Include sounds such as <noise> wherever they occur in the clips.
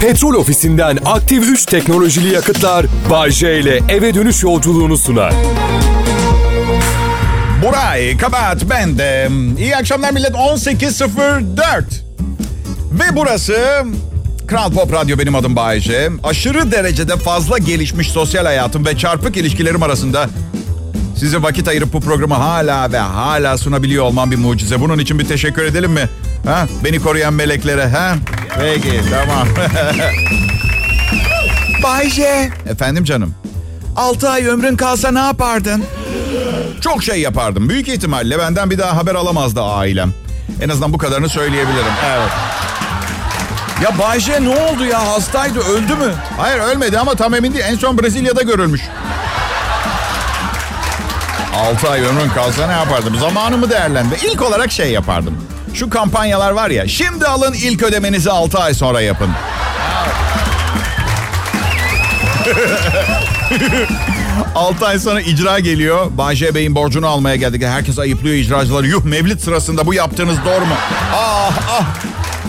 Petrol ofisinden aktif 3 teknolojili yakıtlar Bay J ile eve dönüş yolculuğunu sunar. Buray Kabahat ben de. İyi akşamlar millet 18.04. Ve burası Kral Pop Radyo benim adım Bayece. Aşırı derecede fazla gelişmiş sosyal hayatım ve çarpık ilişkilerim arasında size vakit ayırıp bu programı hala ve hala sunabiliyor olmam bir mucize. Bunun için bir teşekkür edelim mi? Ha? Beni koruyan meleklere. Ha? Peki tamam. <laughs> Bayce. Efendim canım. 6 ay ömrün kalsa ne yapardın? Çok şey yapardım. Büyük ihtimalle benden bir daha haber alamazdı ailem. En azından bu kadarını söyleyebilirim. Evet. Ya Bayce ne oldu ya? Hastaydı, öldü mü? Hayır ölmedi ama tam emin değil. En son Brezilya'da görülmüş. 6 ay ömrün kalsa ne yapardım? Zamanımı değerlendi. İlk olarak şey yapardım. Şu kampanyalar var ya. Şimdi alın ilk ödemenizi 6 ay sonra yapın. <laughs> 6 ay sonra icra geliyor. Bayce Bey'in borcunu almaya geldik. Herkes ayıplıyor icracıları. Yuh mevlit sırasında bu yaptığınız doğru mu? Ah ah.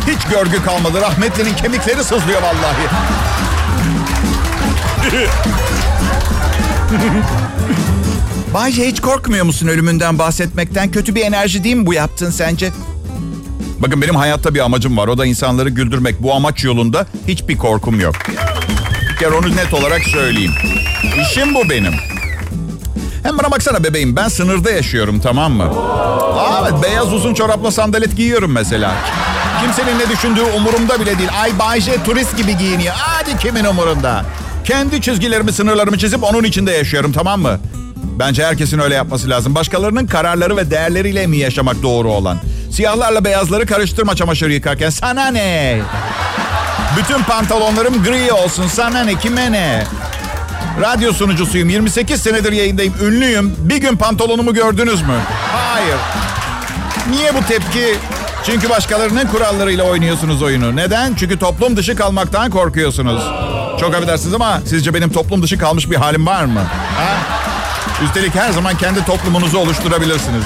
Hiç görgü kalmadı. Rahmetlinin kemikleri sızlıyor vallahi. <laughs> Bayce hiç korkmuyor musun ölümünden bahsetmekten? Kötü bir enerji değil mi bu yaptın sence? Bakın benim hayatta bir amacım var. O da insanları güldürmek. Bu amaç yolunda hiçbir korkum yok. Bir kere onu net olarak söyleyeyim. İşim bu benim. Hem bana baksana bebeğim ben sınırda yaşıyorum tamam mı? Aa, evet beyaz uzun çorapla sandalet giyiyorum mesela. Kimsenin ne düşündüğü umurumda bile değil. Ay Bayce turist gibi giyiniyor. Hadi kimin umurunda? Kendi çizgilerimi sınırlarımı çizip onun içinde yaşıyorum tamam mı? Bence herkesin öyle yapması lazım. Başkalarının kararları ve değerleriyle mi yaşamak doğru olan? Siyahlarla beyazları karıştırma çamaşır yıkarken. Sana ne? Bütün pantolonlarım gri olsun. Sana ne? Kime ne? Radyo sunucusuyum. 28 senedir yayındayım. Ünlüyüm. Bir gün pantolonumu gördünüz mü? Hayır. Niye bu tepki? Çünkü başkalarının kurallarıyla oynuyorsunuz oyunu. Neden? Çünkü toplum dışı kalmaktan korkuyorsunuz. Çok affedersiniz ama sizce benim toplum dışı kalmış bir halim var mı? Ha? Üstelik her zaman kendi toplumunuzu oluşturabilirsiniz.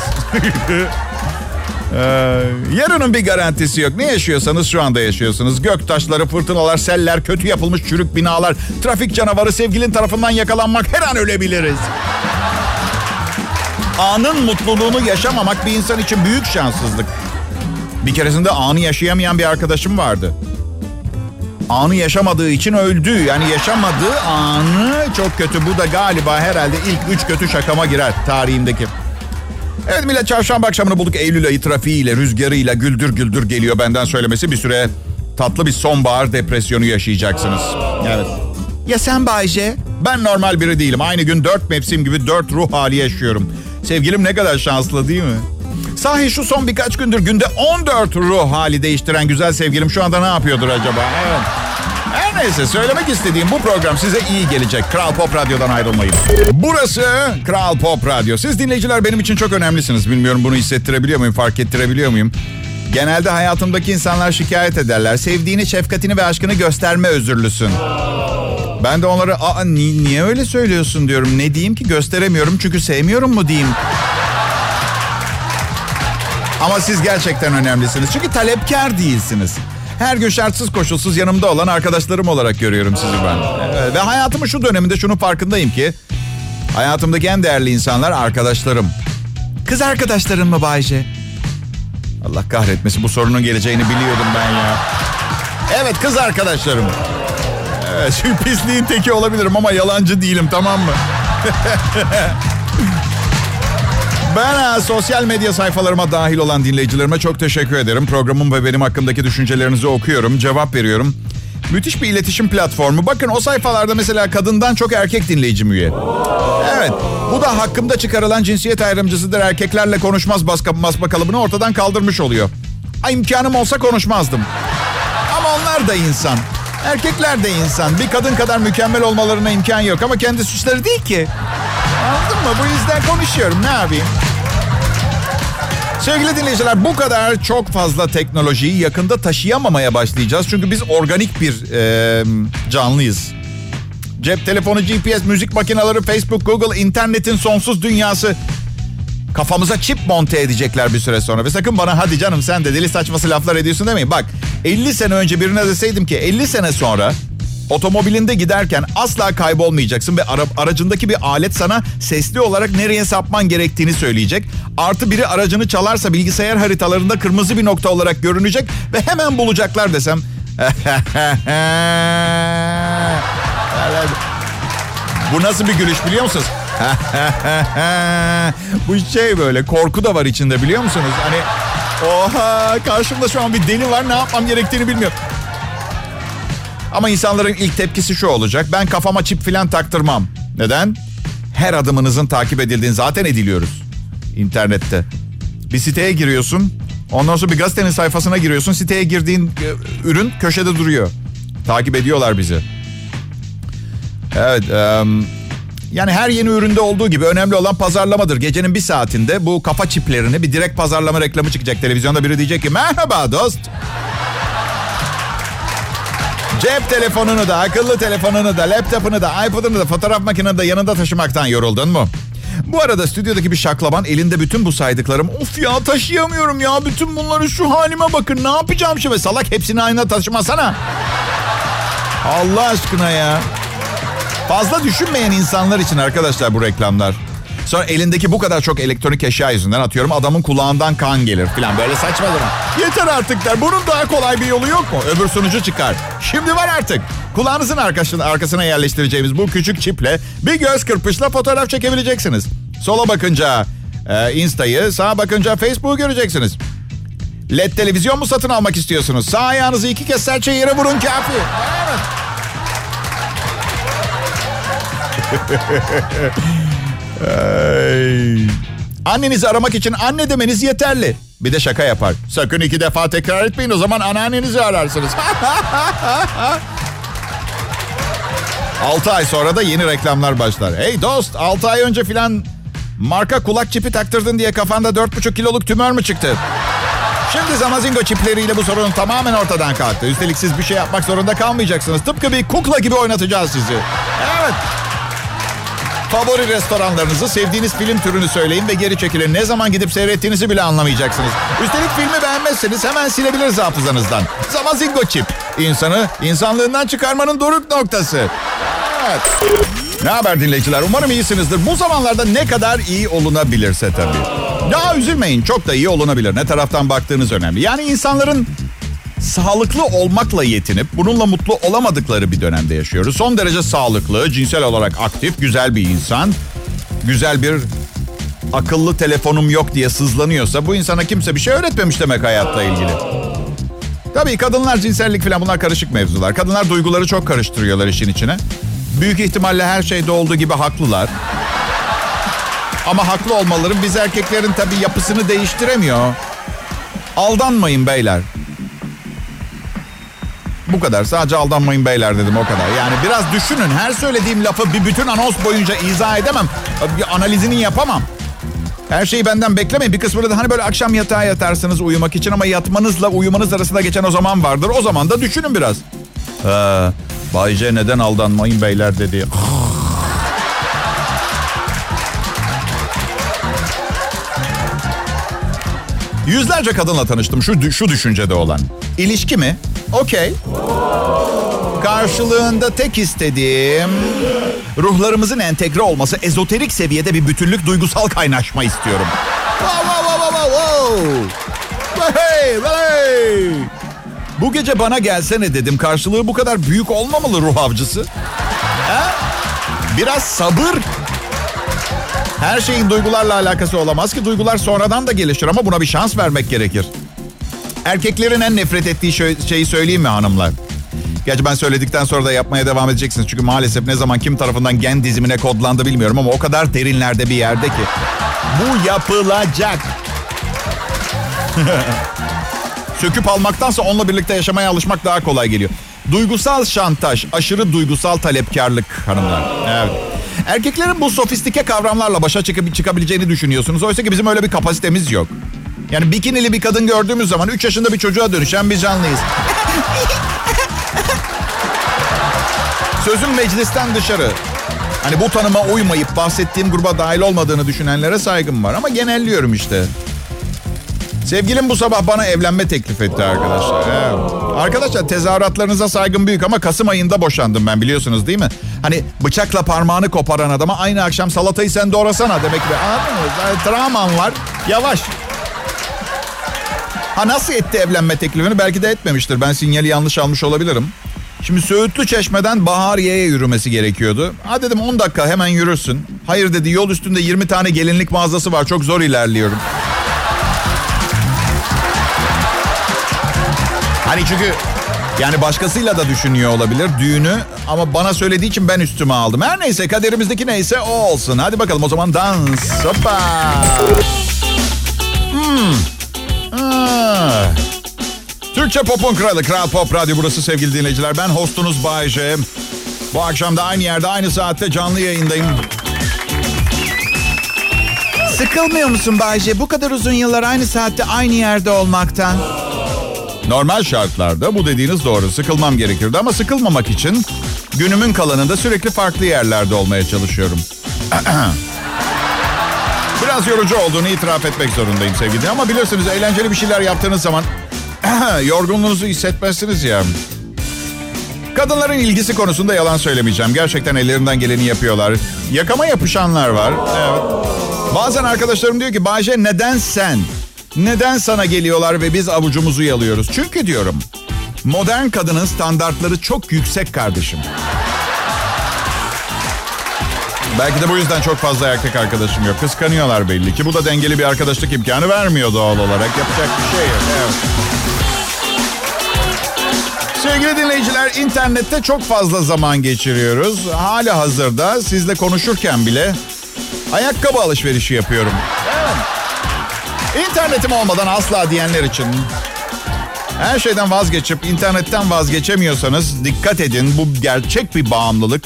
Ee, yarının bir garantisi yok. Ne yaşıyorsanız şu anda yaşıyorsunuz. Gök taşları, fırtınalar, seller, kötü yapılmış çürük binalar, trafik canavarı, sevgilin tarafından yakalanmak her an ölebiliriz. Anın mutluluğunu yaşamamak bir insan için büyük şanssızlık. Bir keresinde anı yaşayamayan bir arkadaşım vardı. Anı yaşamadığı için öldü. Yani yaşamadığı anı çok kötü. Bu da galiba herhalde ilk üç kötü şakama girer tarihimdeki. Evet millet çarşamba akşamını bulduk. Eylül ayı trafiğiyle, rüzgarıyla güldür güldür geliyor benden söylemesi. Bir süre tatlı bir sonbahar depresyonu yaşayacaksınız. Evet. Ya sen Bayce? Ben normal biri değilim. Aynı gün dört mevsim gibi dört ruh hali yaşıyorum. Sevgilim ne kadar şanslı değil mi? Sahi şu son birkaç gündür günde 14 ruh hali değiştiren güzel sevgilim şu anda ne yapıyordur acaba? Evet. Her neyse söylemek istediğim bu program size iyi gelecek. Kral Pop Radyo'dan ayrılmayın. Burası Kral Pop Radyo. Siz dinleyiciler benim için çok önemlisiniz. Bilmiyorum bunu hissettirebiliyor muyum, fark ettirebiliyor muyum? Genelde hayatımdaki insanlar şikayet ederler. Sevdiğini, şefkatini ve aşkını gösterme özürlüsün. Ben de onlara Aa, ni- niye öyle söylüyorsun diyorum. Ne diyeyim ki gösteremiyorum çünkü sevmiyorum mu diyeyim. Ama siz gerçekten önemlisiniz. Çünkü talepkar değilsiniz. Her gün şartsız koşulsuz yanımda olan arkadaşlarım olarak görüyorum sizi ben. Ve hayatımın şu döneminde şunu farkındayım ki... Hayatımdaki en değerli insanlar arkadaşlarım. Kız arkadaşların mı Bayce? Allah kahretmesin bu sorunun geleceğini biliyordum ben ya. Evet kız arkadaşlarım. Evet şu pisliğin teki olabilirim ama yalancı değilim tamam mı? <laughs> Ben ha, sosyal medya sayfalarıma dahil olan dinleyicilerime çok teşekkür ederim. Programım ve benim hakkındaki düşüncelerinizi okuyorum, cevap veriyorum. Müthiş bir iletişim platformu. Bakın o sayfalarda mesela kadından çok erkek dinleyicim üye. Evet, bu da hakkımda çıkarılan cinsiyet ayrımcısıdır. Erkeklerle konuşmaz basma kalıbını ortadan kaldırmış oluyor. Ay imkanım olsa konuşmazdım. Ama onlar da insan. Erkekler de insan. Bir kadın kadar mükemmel olmalarına imkan yok ama kendi suçları değil ki. Mı? Bu yüzden konuşuyorum. Ne yapayım? Sevgili dinleyiciler bu kadar çok fazla teknolojiyi yakında taşıyamamaya başlayacağız. Çünkü biz organik bir e, canlıyız. Cep telefonu, GPS, müzik makineleri, Facebook, Google, internetin sonsuz dünyası. Kafamıza çip monte edecekler bir süre sonra. Ve sakın bana hadi canım sen de deli saçması laflar ediyorsun demeyin. Bak 50 sene önce birine deseydim ki 50 sene sonra otomobilinde giderken asla kaybolmayacaksın ve ara, aracındaki bir alet sana sesli olarak nereye sapman gerektiğini söyleyecek. Artı biri aracını çalarsa bilgisayar haritalarında kırmızı bir nokta olarak görünecek ve hemen bulacaklar desem. <laughs> Bu nasıl bir gülüş biliyor musunuz? <laughs> Bu şey böyle korku da var içinde biliyor musunuz? Hani oha karşımda şu an bir deli var ne yapmam gerektiğini bilmiyorum. Ama insanların ilk tepkisi şu olacak. Ben kafama çip falan taktırmam. Neden? Her adımınızın takip edildiğini zaten ediliyoruz. internette. Bir siteye giriyorsun. Ondan sonra bir gazetenin sayfasına giriyorsun. Siteye girdiğin e, ürün köşede duruyor. Takip ediyorlar bizi. Evet. Um, yani her yeni üründe olduğu gibi önemli olan pazarlamadır. Gecenin bir saatinde bu kafa çiplerini bir direkt pazarlama reklamı çıkacak televizyonda. Biri diyecek ki merhaba dost. Cep telefonunu da, akıllı telefonunu da, laptopunu da, iPod'unu da, fotoğraf makineni de yanında taşımaktan yoruldun mu? Bu arada stüdyodaki bir şaklaban elinde bütün bu saydıklarım. Of ya taşıyamıyorum ya bütün bunları şu halime bakın ne yapacağım şimdi? Salak hepsini aynı taşımasana. Allah aşkına ya. Fazla düşünmeyen insanlar için arkadaşlar bu reklamlar. Sonra elindeki bu kadar çok elektronik eşya yüzünden atıyorum adamın kulağından kan gelir falan böyle saçma zaman. Yeter artık der. Bunun daha kolay bir yolu yok mu? Öbür sunucu çıkar. Şimdi var artık. Kulağınızın arkasına, arkasına yerleştireceğimiz bu küçük çiple bir göz kırpışla fotoğraf çekebileceksiniz. Sola bakınca e, Insta'yı, sağa bakınca Facebook'u göreceksiniz. LED televizyon mu satın almak istiyorsunuz? Sağ ayağınızı iki kez serçe yere vurun kafi. Evet. Ay. Annenizi aramak için anne demeniz yeterli. Bir de şaka yapar. Sakın iki defa tekrar etmeyin o zaman anneannenizi ararsınız. <laughs> 6 ay sonra da yeni reklamlar başlar. Hey dost 6 ay önce filan marka kulak çipi taktırdın diye kafanda 4,5 kiloluk tümör mü çıktı? Şimdi Zamazingo çipleriyle bu sorun tamamen ortadan kalktı. Üstelik siz bir şey yapmak zorunda kalmayacaksınız. Tıpkı bir kukla gibi oynatacağız sizi. Evet. Favori restoranlarınızı, sevdiğiniz film türünü söyleyin ve geri çekilin. Ne zaman gidip seyrettiğinizi bile anlamayacaksınız. Üstelik filmi beğenmezseniz hemen silebiliriz hafızanızdan. Zamazingo çip. İnsanı insanlığından çıkarmanın doruk noktası. Evet. Ne haber dinleyiciler? Umarım iyisinizdir. Bu zamanlarda ne kadar iyi olunabilirse tabii. Ya üzülmeyin çok da iyi olunabilir. Ne taraftan baktığınız önemli. Yani insanların sağlıklı olmakla yetinip bununla mutlu olamadıkları bir dönemde yaşıyoruz. Son derece sağlıklı, cinsel olarak aktif, güzel bir insan. Güzel bir akıllı telefonum yok diye sızlanıyorsa bu insana kimse bir şey öğretmemiş demek hayatla ilgili. Tabii kadınlar cinsellik falan bunlar karışık mevzular. Kadınlar duyguları çok karıştırıyorlar işin içine. Büyük ihtimalle her şeyde olduğu gibi haklılar. Ama haklı olmaları biz erkeklerin tabii yapısını değiştiremiyor. Aldanmayın beyler. Bu kadar. Sadece aldanmayın beyler dedim o kadar. Yani biraz düşünün. Her söylediğim lafı bir bütün anons boyunca izah edemem. Bir analizini yapamam. Her şeyi benden beklemeyin. Bir kısmını da hani böyle akşam yatağa yatarsınız uyumak için ama yatmanızla uyumanız arasında geçen o zaman vardır. O zaman da düşünün biraz. Ee, Bay J neden aldanmayın beyler dedi. Yüzlerce kadınla tanıştım şu şu düşüncede olan. İlişki mi? Okey. Karşılığında tek istediğim ruhlarımızın entegre olması, ezoterik seviyede bir bütünlük, duygusal kaynaşma istiyorum. Wow, wow, wow, wow, wow. Hey, hey. Bu gece bana gelsene dedim. Karşılığı bu kadar büyük olmamalı ruh avcısı. Ha? Biraz sabır. Her şeyin duygularla alakası olamaz ki. Duygular sonradan da gelişir ama buna bir şans vermek gerekir. Erkeklerin en nefret ettiği şeyi söyleyeyim mi hanımlar? Gerçi ben söyledikten sonra da yapmaya devam edeceksiniz. Çünkü maalesef ne zaman kim tarafından gen dizimine kodlandı bilmiyorum ama o kadar derinlerde bir yerde ki. Bu yapılacak. <laughs> Söküp almaktansa onunla birlikte yaşamaya alışmak daha kolay geliyor. Duygusal şantaj, aşırı duygusal talepkarlık hanımlar. Evet. Erkeklerin bu sofistike kavramlarla başa çıkıp çıkabileceğini düşünüyorsunuz. Oysa ki bizim öyle bir kapasitemiz yok. Yani bikinili bir kadın gördüğümüz zaman 3 yaşında bir çocuğa dönüşen bir canlıyız. Sözüm meclisten dışarı. Hani bu tanıma uymayıp bahsettiğim gruba dahil olmadığını düşünenlere saygım var. Ama genelliyorum işte. Sevgilim bu sabah bana evlenme teklif etti arkadaşlar. Evet. Arkadaşlar tezahüratlarınıza saygım büyük ama Kasım ayında boşandım ben biliyorsunuz değil mi? Hani bıçakla parmağını koparan adama aynı akşam salatayı sen doğrasana demek gibi. Anladın? Yani travman var. Yavaş. Ha nasıl etti evlenme teklifini? Belki de etmemiştir. Ben sinyali yanlış almış olabilirim. Şimdi Söğütlü Çeşme'den Bahariye'ye yürümesi gerekiyordu. Ha dedim 10 dakika hemen yürürsün. Hayır dedi yol üstünde 20 tane gelinlik mağazası var. Çok zor ilerliyorum. Hani çünkü yani başkasıyla da düşünüyor olabilir düğünü ama bana söylediği için ben üstüme aldım. Her neyse kaderimizdeki neyse o olsun. Hadi bakalım o zaman dans. Hoppa. Hmm. Türkçe popun kralı Kral Pop Radyo burası sevgili dinleyiciler. Ben hostunuz Bay J. Bu akşam da aynı yerde aynı saatte canlı yayındayım. Sıkılmıyor musun Bayce? Bu kadar uzun yıllar aynı saatte aynı yerde olmaktan. Normal şartlarda bu dediğiniz doğru. Sıkılmam gerekirdi ama sıkılmamak için günümün kalanında sürekli farklı yerlerde olmaya çalışıyorum. <clears throat> Biraz yorucu olduğunu itiraf etmek zorundayım sevgili. Ama bilirsiniz eğlenceli bir şeyler yaptığınız zaman <clears throat> yorgunluğunuzu hissetmezsiniz ya. Kadınların ilgisi konusunda yalan söylemeyeceğim. Gerçekten ellerinden geleni yapıyorlar. Yakama yapışanlar var. Evet. Bazen arkadaşlarım diyor ki Bayce neden sen? Neden sana geliyorlar ve biz avucumuzu yalıyoruz? Çünkü diyorum modern kadının standartları çok yüksek kardeşim. Belki de bu yüzden çok fazla erkek arkadaşım yok. Kıskanıyorlar belli ki. Bu da dengeli bir arkadaşlık imkanı vermiyor doğal olarak. Yapacak bir şey yok. Evet. Sevgili dinleyiciler, internette çok fazla zaman geçiriyoruz. Hala hazırda sizle konuşurken bile ayakkabı alışverişi yapıyorum. İnternetim olmadan asla diyenler için her şeyden vazgeçip internetten vazgeçemiyorsanız dikkat edin bu gerçek bir bağımlılık.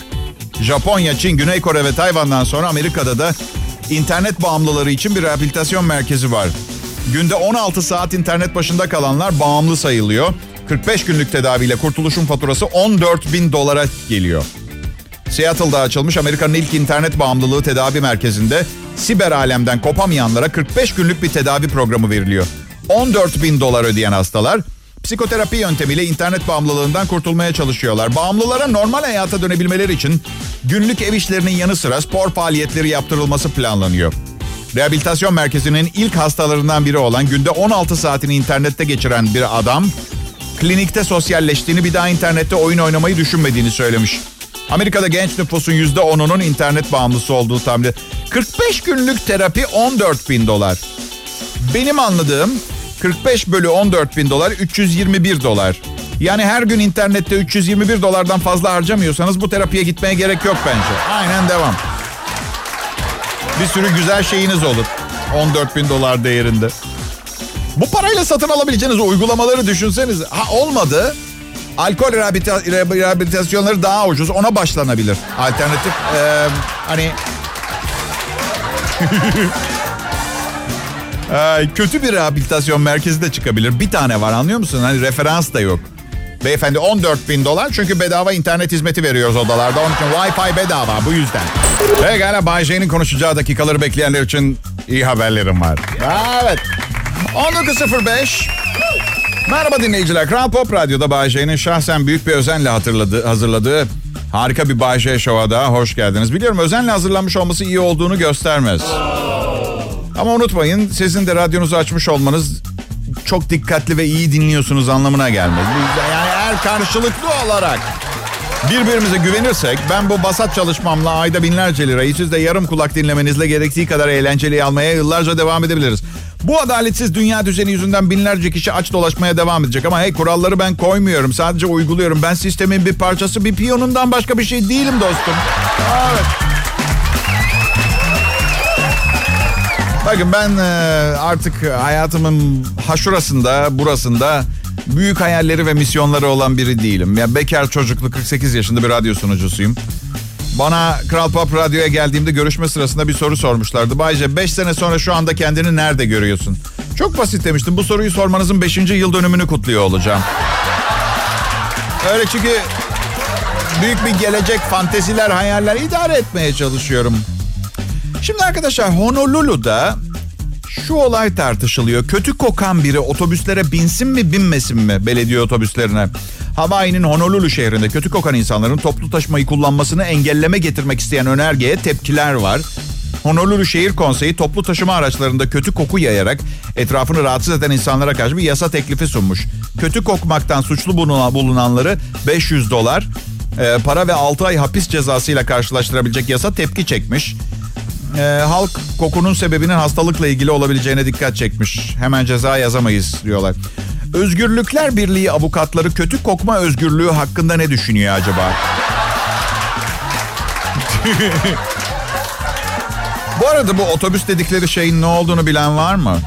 Japonya, Çin, Güney Kore ve Tayvan'dan sonra Amerika'da da internet bağımlıları için bir rehabilitasyon merkezi var. Günde 16 saat internet başında kalanlar bağımlı sayılıyor. 45 günlük tedaviyle kurtuluşun faturası 14 bin dolara geliyor. Seattle'da açılmış Amerika'nın ilk internet bağımlılığı tedavi merkezinde siber alemden kopamayanlara 45 günlük bir tedavi programı veriliyor. 14 bin dolar ödeyen hastalar psikoterapi yöntemiyle internet bağımlılığından kurtulmaya çalışıyorlar. Bağımlılara normal hayata dönebilmeleri için günlük ev işlerinin yanı sıra spor faaliyetleri yaptırılması planlanıyor. Rehabilitasyon merkezinin ilk hastalarından biri olan günde 16 saatini internette geçiren bir adam klinikte sosyalleştiğini bir daha internette oyun oynamayı düşünmediğini söylemiş. Amerika'da genç nüfusun %10'unun internet bağımlısı olduğu tahmin 45 günlük terapi 14 bin dolar. Benim anladığım 45 bölü 14 bin dolar 321 dolar. Yani her gün internette 321 dolardan fazla harcamıyorsanız bu terapiye gitmeye gerek yok bence. Aynen devam. Bir sürü güzel şeyiniz olur. 14 bin dolar değerinde. Bu parayla satın alabileceğiniz uygulamaları düşünseniz. Ha olmadı. Alkol rehabilita- rehabilitasyonları daha ucuz. Ona başlanabilir. Alternatif e, hani... <laughs> Ay, kötü bir rehabilitasyon merkezi de çıkabilir. Bir tane var anlıyor musun? Hani referans da yok. Beyefendi 14 bin dolar çünkü bedava internet hizmeti veriyoruz odalarda. Onun için Wi-Fi bedava bu yüzden. Pekala Bay J'nin konuşacağı dakikaları bekleyenler için iyi haberlerim var. Evet. 19.05 Merhaba dinleyiciler. Kral Pop Radyo'da Bay J'nin şahsen büyük bir özenle hatırladığı, hazırladığı harika bir Bay J Show'a daha hoş geldiniz. Biliyorum özenle hazırlanmış olması iyi olduğunu göstermez. Ama unutmayın sizin de radyonuzu açmış olmanız çok dikkatli ve iyi dinliyorsunuz anlamına gelmez. Yani eğer karşılıklı olarak birbirimize güvenirsek ben bu basat çalışmamla ayda binlerce lirayı siz de yarım kulak dinlemenizle gerektiği kadar eğlenceli almaya yıllarca devam edebiliriz. Bu adaletsiz dünya düzeni yüzünden binlerce kişi aç dolaşmaya devam edecek. Ama hey kuralları ben koymuyorum. Sadece uyguluyorum. Ben sistemin bir parçası, bir piyonundan başka bir şey değilim dostum. Evet. Bakın ben e, artık hayatımın ha şurasında, burasında büyük hayalleri ve misyonları olan biri değilim. Ya bekar çocuklu 48 yaşında bir radyo sunucusuyum. Bana Kral Pop Radyo'ya geldiğimde görüşme sırasında bir soru sormuşlardı. Bayce 5 sene sonra şu anda kendini nerede görüyorsun? Çok basit demiştim. Bu soruyu sormanızın 5. yıl dönümünü kutluyor olacağım. Öyle çünkü büyük bir gelecek, fanteziler, hayaller idare etmeye çalışıyorum. Şimdi arkadaşlar Honolulu'da şu olay tartışılıyor. Kötü kokan biri otobüslere binsin mi binmesin mi belediye otobüslerine? Hawaii'nin Honolulu şehrinde kötü kokan insanların toplu taşımayı kullanmasını engelleme getirmek isteyen önergeye tepkiler var. Honolulu Şehir Konseyi toplu taşıma araçlarında kötü koku yayarak etrafını rahatsız eden insanlara karşı bir yasa teklifi sunmuş. Kötü kokmaktan suçlu bulunanları 500 dolar, e, para ve 6 ay hapis cezasıyla karşılaştırabilecek yasa tepki çekmiş. E, halk kokunun sebebinin hastalıkla ilgili olabileceğine dikkat çekmiş. Hemen ceza yazamayız diyorlar. Özgürlükler Birliği avukatları kötü kokma özgürlüğü hakkında ne düşünüyor acaba? Bu arada bu otobüs dedikleri şeyin ne olduğunu bilen var mı?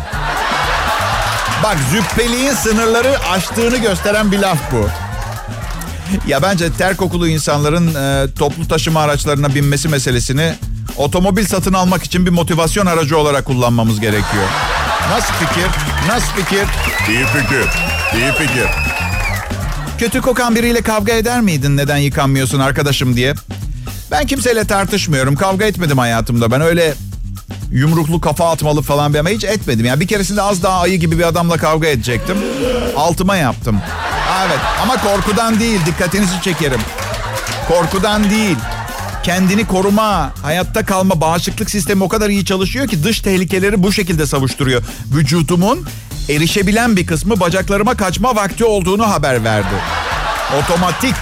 Bak züppeliğin sınırları aştığını gösteren bir laf bu. Ya bence ter kokulu insanların e, toplu taşıma araçlarına binmesi meselesini otomobil satın almak için bir motivasyon aracı olarak kullanmamız gerekiyor. Nasıl fikir? Nasıl fikir? İyi fikir. İyi fikir. Kötü kokan biriyle kavga eder miydin neden yıkanmıyorsun arkadaşım diye? Ben kimseyle tartışmıyorum. Kavga etmedim hayatımda. Ben öyle yumruklu kafa atmalı falan bir ama hiç etmedim. Yani bir keresinde az daha ayı gibi bir adamla kavga edecektim. Altıma yaptım. Evet ama korkudan değil dikkatinizi çekerim. Korkudan değil. Kendini koruma, hayatta kalma, bağışıklık sistemi o kadar iyi çalışıyor ki dış tehlikeleri bu şekilde savuşturuyor. Vücudumun erişebilen bir kısmı bacaklarıma kaçma vakti olduğunu haber verdi. Otomatik.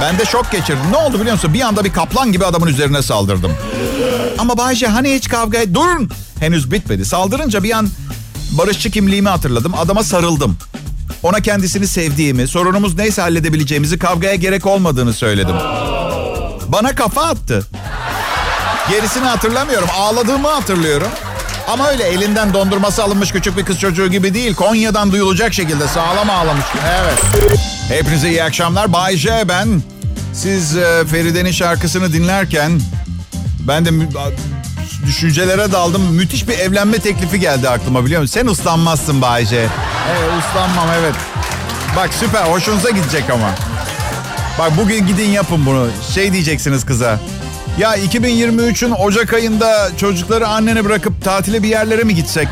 Ben de şok geçirdim. Ne oldu biliyor musun? Bir anda bir kaplan gibi adamın üzerine saldırdım. Ama Bayce hani hiç kavga et... Durun! Henüz bitmedi. Saldırınca bir an barışçı kimliğimi hatırladım. Adama sarıldım. Ona kendisini sevdiğimi, sorunumuz neyse halledebileceğimizi, kavgaya gerek olmadığını söyledim. Bana kafa attı. Gerisini hatırlamıyorum. Ağladığımı hatırlıyorum. Ama öyle elinden dondurması alınmış küçük bir kız çocuğu gibi değil. Konya'dan duyulacak şekilde sağlam ağlamış. Evet. Hepinize iyi akşamlar. Bay J ben. Siz e, Feride'nin şarkısını dinlerken ben de düşüncelere daldım. Müthiş bir evlenme teklifi geldi aklıma biliyor musun? Sen ıslanmazsın Bay J. Evet ıslanmam evet. Bak süper hoşunuza gidecek ama. Bak bugün gidin yapın bunu. Şey diyeceksiniz kıza. Ya 2023'ün Ocak ayında çocukları annene bırakıp tatile bir yerlere mi gitsek?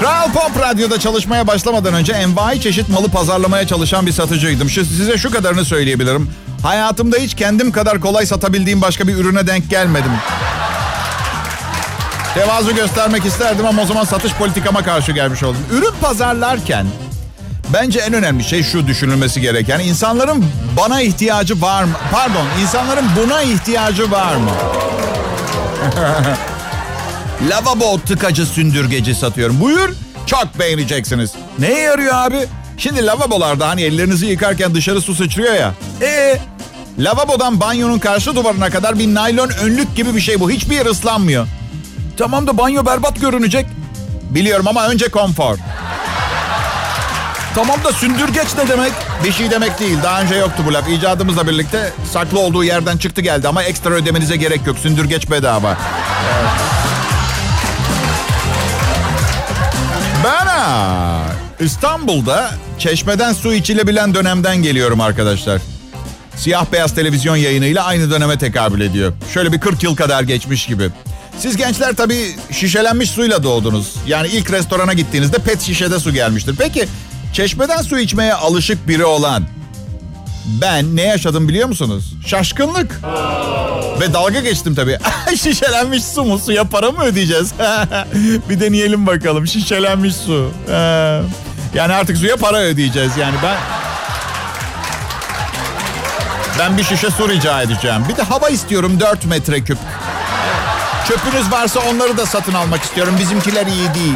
Kral Pop Radyo'da çalışmaya başlamadan önce envai çeşit malı pazarlamaya çalışan bir satıcıydım. Şu, size şu kadarını söyleyebilirim. Hayatımda hiç kendim kadar kolay satabildiğim başka bir ürüne denk gelmedim. Tevazu göstermek isterdim ama o zaman satış politikama karşı gelmiş oldum. Ürün pazarlarken bence en önemli şey şu düşünülmesi gereken. insanların bana ihtiyacı var mı? Pardon, insanların buna ihtiyacı var mı? <laughs> Lavabo tıkacı sündürgeci satıyorum. Buyur. Çok beğeneceksiniz. Neye yarıyor abi? Şimdi lavabolarda hani ellerinizi yıkarken dışarı su sıçrıyor ya. Ee, lavabodan banyonun karşı duvarına kadar bir naylon önlük gibi bir şey bu. Hiçbir yer ıslanmıyor. Tamam da banyo berbat görünecek. Biliyorum ama önce konfor. Tamam da sündürgeç ne demek? Bir şey demek değil. Daha önce yoktu bu laf. İcadımızla birlikte saklı olduğu yerden çıktı geldi ama ekstra ödemenize gerek yok. Sündürgeç bedava. Evet. Ben İstanbul'da çeşmeden su içilebilen dönemden geliyorum arkadaşlar. Siyah beyaz televizyon yayınıyla aynı döneme tekabül ediyor. Şöyle bir 40 yıl kadar geçmiş gibi. Siz gençler tabii şişelenmiş suyla doğdunuz. Yani ilk restorana gittiğinizde pet şişede su gelmiştir. Peki çeşmeden su içmeye alışık biri olan ben ne yaşadım biliyor musunuz? Şaşkınlık. Ve dalga geçtim tabii. <laughs> Şişelenmiş su mu? Suya para mı ödeyeceğiz? <laughs> bir deneyelim bakalım. Şişelenmiş su. yani artık suya para ödeyeceğiz. Yani ben... Ben bir şişe su rica edeceğim. Bir de hava istiyorum 4 metreküp. Çöpünüz varsa onları da satın almak istiyorum. Bizimkiler iyi değil.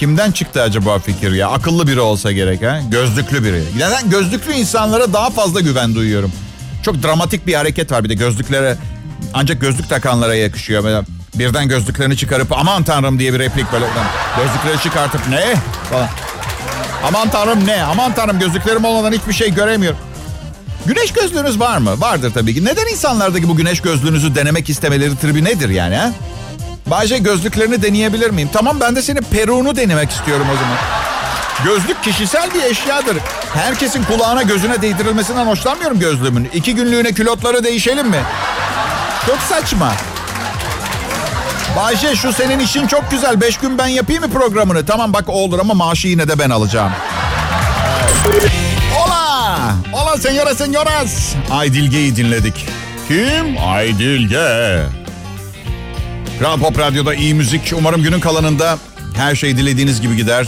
Kimden çıktı acaba fikir ya? Akıllı biri olsa gerek ha? Gözlüklü biri. Neden? Gözlüklü insanlara daha fazla güven duyuyorum. Çok dramatik bir hareket var bir de gözlüklere. Ancak gözlük takanlara yakışıyor. Böyle birden gözlüklerini çıkarıp aman tanrım diye bir replik böyle. Gözlükleri çıkartıp ne? Aman tanrım ne? Aman tanrım gözlüklerim olmadan hiçbir şey göremiyorum. Güneş gözlüğünüz var mı? Vardır tabii ki. Neden insanlardaki bu güneş gözlüğünüzü denemek istemeleri tribi nedir yani ha? Bayce gözlüklerini deneyebilir miyim? Tamam ben de senin peruğunu denemek istiyorum o zaman. Gözlük kişisel bir eşyadır. Herkesin kulağına gözüne değdirilmesinden hoşlanmıyorum gözlüğümün. İki günlüğüne külotları değişelim mi? Çok saçma. Bayşe şu senin işin çok güzel. Beş gün ben yapayım mı programını? Tamam bak o olur ama maaşı yine de ben alacağım. Hola! Hola señora señoras. Aydilge'yi dinledik. Kim? Aydilge. Kral Pop Radyo'da iyi müzik. Umarım günün kalanında her şey dilediğiniz gibi gider.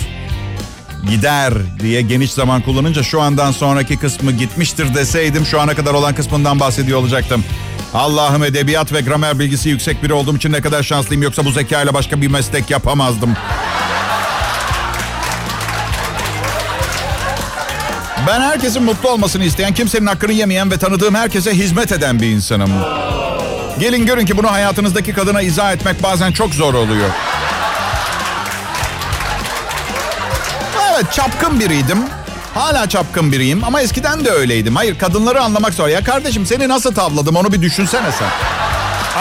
Gider diye geniş zaman kullanınca şu andan sonraki kısmı gitmiştir deseydim şu ana kadar olan kısmından bahsediyor olacaktım. Allah'ım edebiyat ve gramer bilgisi yüksek biri olduğum için ne kadar şanslıyım yoksa bu zekayla başka bir meslek yapamazdım. Ben herkesin mutlu olmasını isteyen, kimsenin hakkını yemeyen ve tanıdığım herkese hizmet eden bir insanım. Gelin görün ki bunu hayatınızdaki kadına izah etmek bazen çok zor oluyor. Evet çapkın biriydim. Hala çapkın biriyim ama eskiden de öyleydim. Hayır kadınları anlamak zor. Ya kardeşim seni nasıl tavladım onu bir düşünsene sen.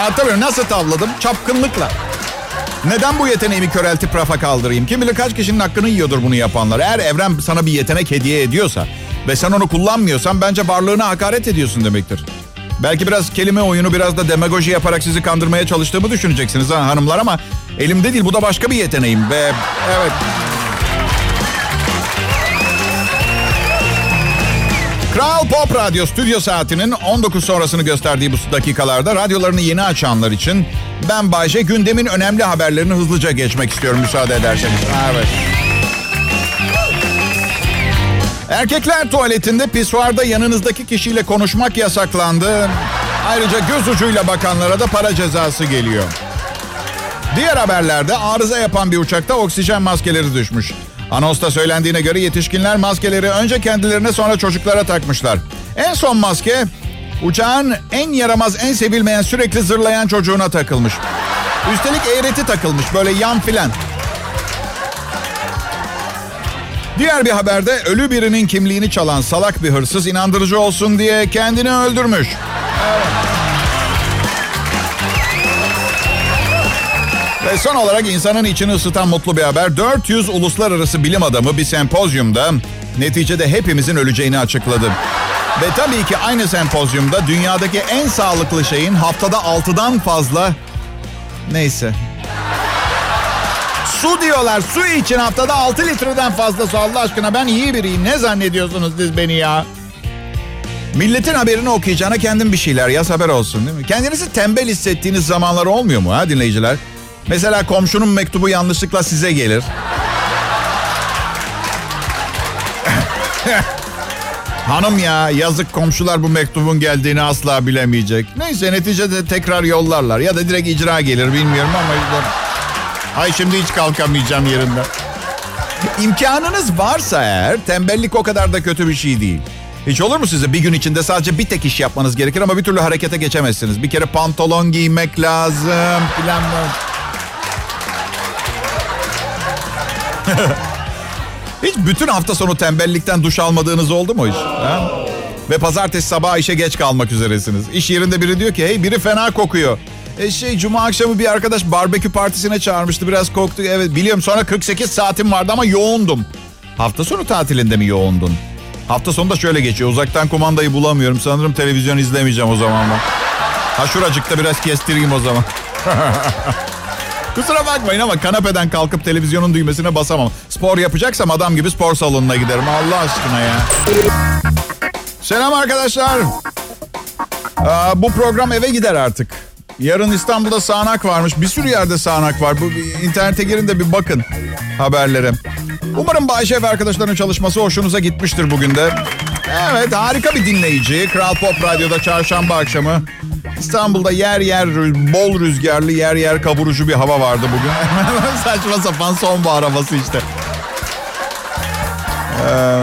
Anlatabiliyor Nasıl tavladım? Çapkınlıkla. Neden bu yeteneğimi köreltip rafa kaldırayım? Kim bilir kaç kişinin hakkını yiyordur bunu yapanlar. Eğer evren sana bir yetenek hediye ediyorsa ve sen onu kullanmıyorsan bence varlığına hakaret ediyorsun demektir. Belki biraz kelime oyunu biraz da demagoji yaparak sizi kandırmaya çalıştığımı düşüneceksiniz ha hanımlar ama elimde değil bu da başka bir yeteneğim ve evet Kral Pop Radyo stüdyo saatinin 19 sonrasını gösterdiği bu dakikalarda radyolarını yeni açanlar için ben Bayce gündemin önemli haberlerini hızlıca geçmek istiyorum müsaade ederseniz. Evet. Erkekler tuvaletinde pisuarda yanınızdaki kişiyle konuşmak yasaklandı. Ayrıca göz ucuyla bakanlara da para cezası geliyor. Diğer haberlerde arıza yapan bir uçakta oksijen maskeleri düşmüş. Anonsta söylendiğine göre yetişkinler maskeleri önce kendilerine sonra çocuklara takmışlar. En son maske uçağın en yaramaz, en sevilmeyen, sürekli zırlayan çocuğuna takılmış. Üstelik eğreti takılmış böyle yan filan. Diğer bir haberde ölü birinin kimliğini çalan salak bir hırsız inandırıcı olsun diye kendini öldürmüş. Ve son olarak insanın içini ısıtan mutlu bir haber. 400 uluslararası bilim adamı bir sempozyumda neticede hepimizin öleceğini açıkladı. Ve tabii ki aynı sempozyumda dünyadaki en sağlıklı şeyin haftada 6'dan fazla... Neyse. Su diyorlar. Su için haftada 6 litreden fazla su. Allah aşkına ben iyi biriyim. Ne zannediyorsunuz siz beni ya? Milletin haberini okuyacağına kendin bir şeyler yaz haber olsun değil mi? Kendinizi tembel hissettiğiniz zamanlar olmuyor mu ha dinleyiciler? Mesela komşunun mektubu yanlışlıkla size gelir. <laughs> Hanım ya yazık komşular bu mektubun geldiğini asla bilemeyecek. Neyse neticede tekrar yollarlar ya da direkt icra gelir bilmiyorum ama işte... Ay şimdi hiç kalkamayacağım yerinden. İmkanınız varsa eğer tembellik o kadar da kötü bir şey değil. Hiç olur mu size bir gün içinde sadece bir tek iş yapmanız gerekir ama bir türlü harekete geçemezsiniz. Bir kere pantolon giymek lazım filan. <laughs> hiç bütün hafta sonu tembellikten duş almadığınız oldu mu hiç? Ha? Ve pazartesi sabah işe geç kalmak üzeresiniz. İş yerinde biri diyor ki hey biri fena kokuyor. E şey cuma akşamı bir arkadaş barbekü partisine çağırmıştı biraz koktu. Evet biliyorum sonra 48 saatim vardı ama yoğundum. Hafta sonu tatilinde mi yoğundun? Hafta sonu da şöyle geçiyor. Uzaktan kumandayı bulamıyorum. Sanırım televizyon izlemeyeceğim o zaman ben. Ha şuracıkta biraz kestireyim o zaman. <laughs> Kusura bakmayın ama kanepeden kalkıp televizyonun düğmesine basamam. Spor yapacaksam adam gibi spor salonuna giderim. Allah aşkına ya. Selam arkadaşlar. Aa, bu program eve gider artık. Yarın İstanbul'da sağanak varmış. Bir sürü yerde sağanak var. Bu internete girin de bir bakın haberlere. Umarım Bayşe ve arkadaşların çalışması hoşunuza gitmiştir bugün de. Evet harika bir dinleyici. Kral Pop Radyo'da çarşamba akşamı. İstanbul'da yer yer bol rüzgarlı yer yer kavurucu bir hava vardı bugün. <laughs> Saçma sapan sonbahar havası işte. Ee,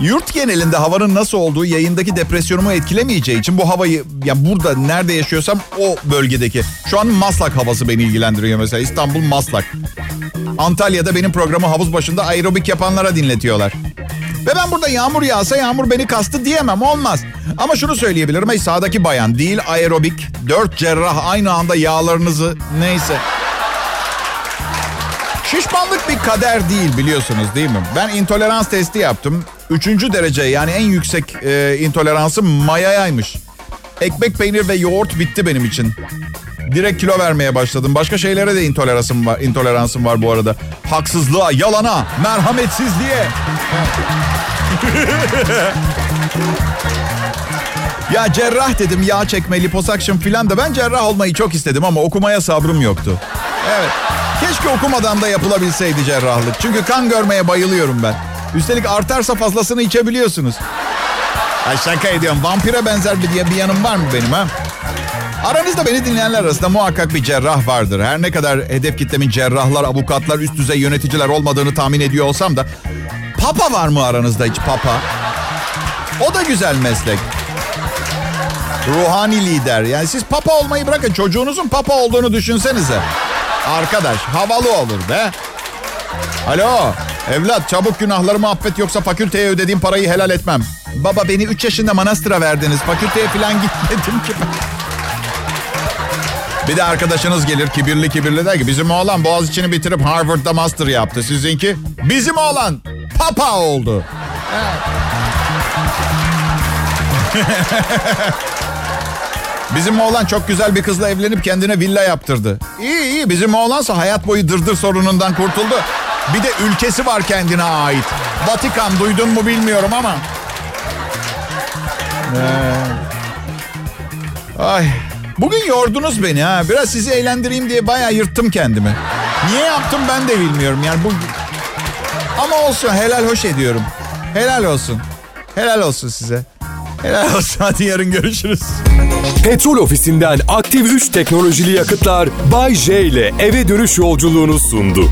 yurt genelinde havanın nasıl olduğu yayındaki depresyonumu etkilemeyeceği için bu havayı ya burada nerede yaşıyorsam o bölgedeki. Şu an Maslak havası beni ilgilendiriyor mesela İstanbul Maslak. Antalya'da benim programı havuz başında aerobik yapanlara dinletiyorlar. Ve ben burada yağmur yağsa yağmur beni kastı diyemem olmaz. Ama şunu söyleyebilirim. Ey sağdaki bayan değil aerobik. Dört cerrah aynı anda yağlarınızı neyse. Şişmanlık bir kader değil biliyorsunuz değil mi? Ben intolerans testi yaptım. Üçüncü derece yani en yüksek e, intoleransım mayayaymış. Ekmek, peynir ve yoğurt bitti benim için. Direkt kilo vermeye başladım. Başka şeylere de intoleransım var, intoleransım var bu arada. Haksızlığa, yalana, merhametsizliğe. <laughs> ya cerrah dedim yağ çekme, liposuction filan da ben cerrah olmayı çok istedim ama okumaya sabrım yoktu. Evet. Keşke okumadan da yapılabilseydi cerrahlık. Çünkü kan görmeye bayılıyorum ben. Üstelik artarsa fazlasını içebiliyorsunuz. Ay şaka ediyorum. Vampire benzer bir diye bir yanım var mı benim ha? Aranızda beni dinleyenler arasında muhakkak bir cerrah vardır. Her ne kadar hedef kitlemin cerrahlar, avukatlar, üst düzey yöneticiler olmadığını tahmin ediyor olsam da... Papa var mı aranızda hiç papa? O da güzel meslek. Ruhani lider. Yani siz papa olmayı bırakın. Çocuğunuzun papa olduğunu düşünsenize. Arkadaş havalı olur be. Alo evlat çabuk günahlarımı affet yoksa fakülteye ödediğim parayı helal etmem. Baba beni 3 yaşında manastıra verdiniz. Fakülteye falan <laughs> gitmedim ki ben. Bir de arkadaşınız gelir kibirli kibirli der ki bizim oğlan Boğaziçi'ni bitirip Harvard'da master yaptı. Sizinki bizim oğlan papa oldu. <laughs> Bizim oğlan çok güzel bir kızla evlenip kendine villa yaptırdı. İyi iyi bizim oğlansa hayat boyu dırdır sorunundan kurtuldu. Bir de ülkesi var kendine ait. Vatikan duydun mu bilmiyorum ama. Ee, ay. Bugün yordunuz beni ha. Biraz sizi eğlendireyim diye bayağı yırttım kendimi. Niye yaptım ben de bilmiyorum. Yani bu ama olsun helal hoş ediyorum. Helal olsun. Helal olsun size. Helal olsun. Hadi yarın görüşürüz. Petrol ofisinden aktif 3 teknolojili yakıtlar Bay J ile eve dönüş yolculuğunu sundu.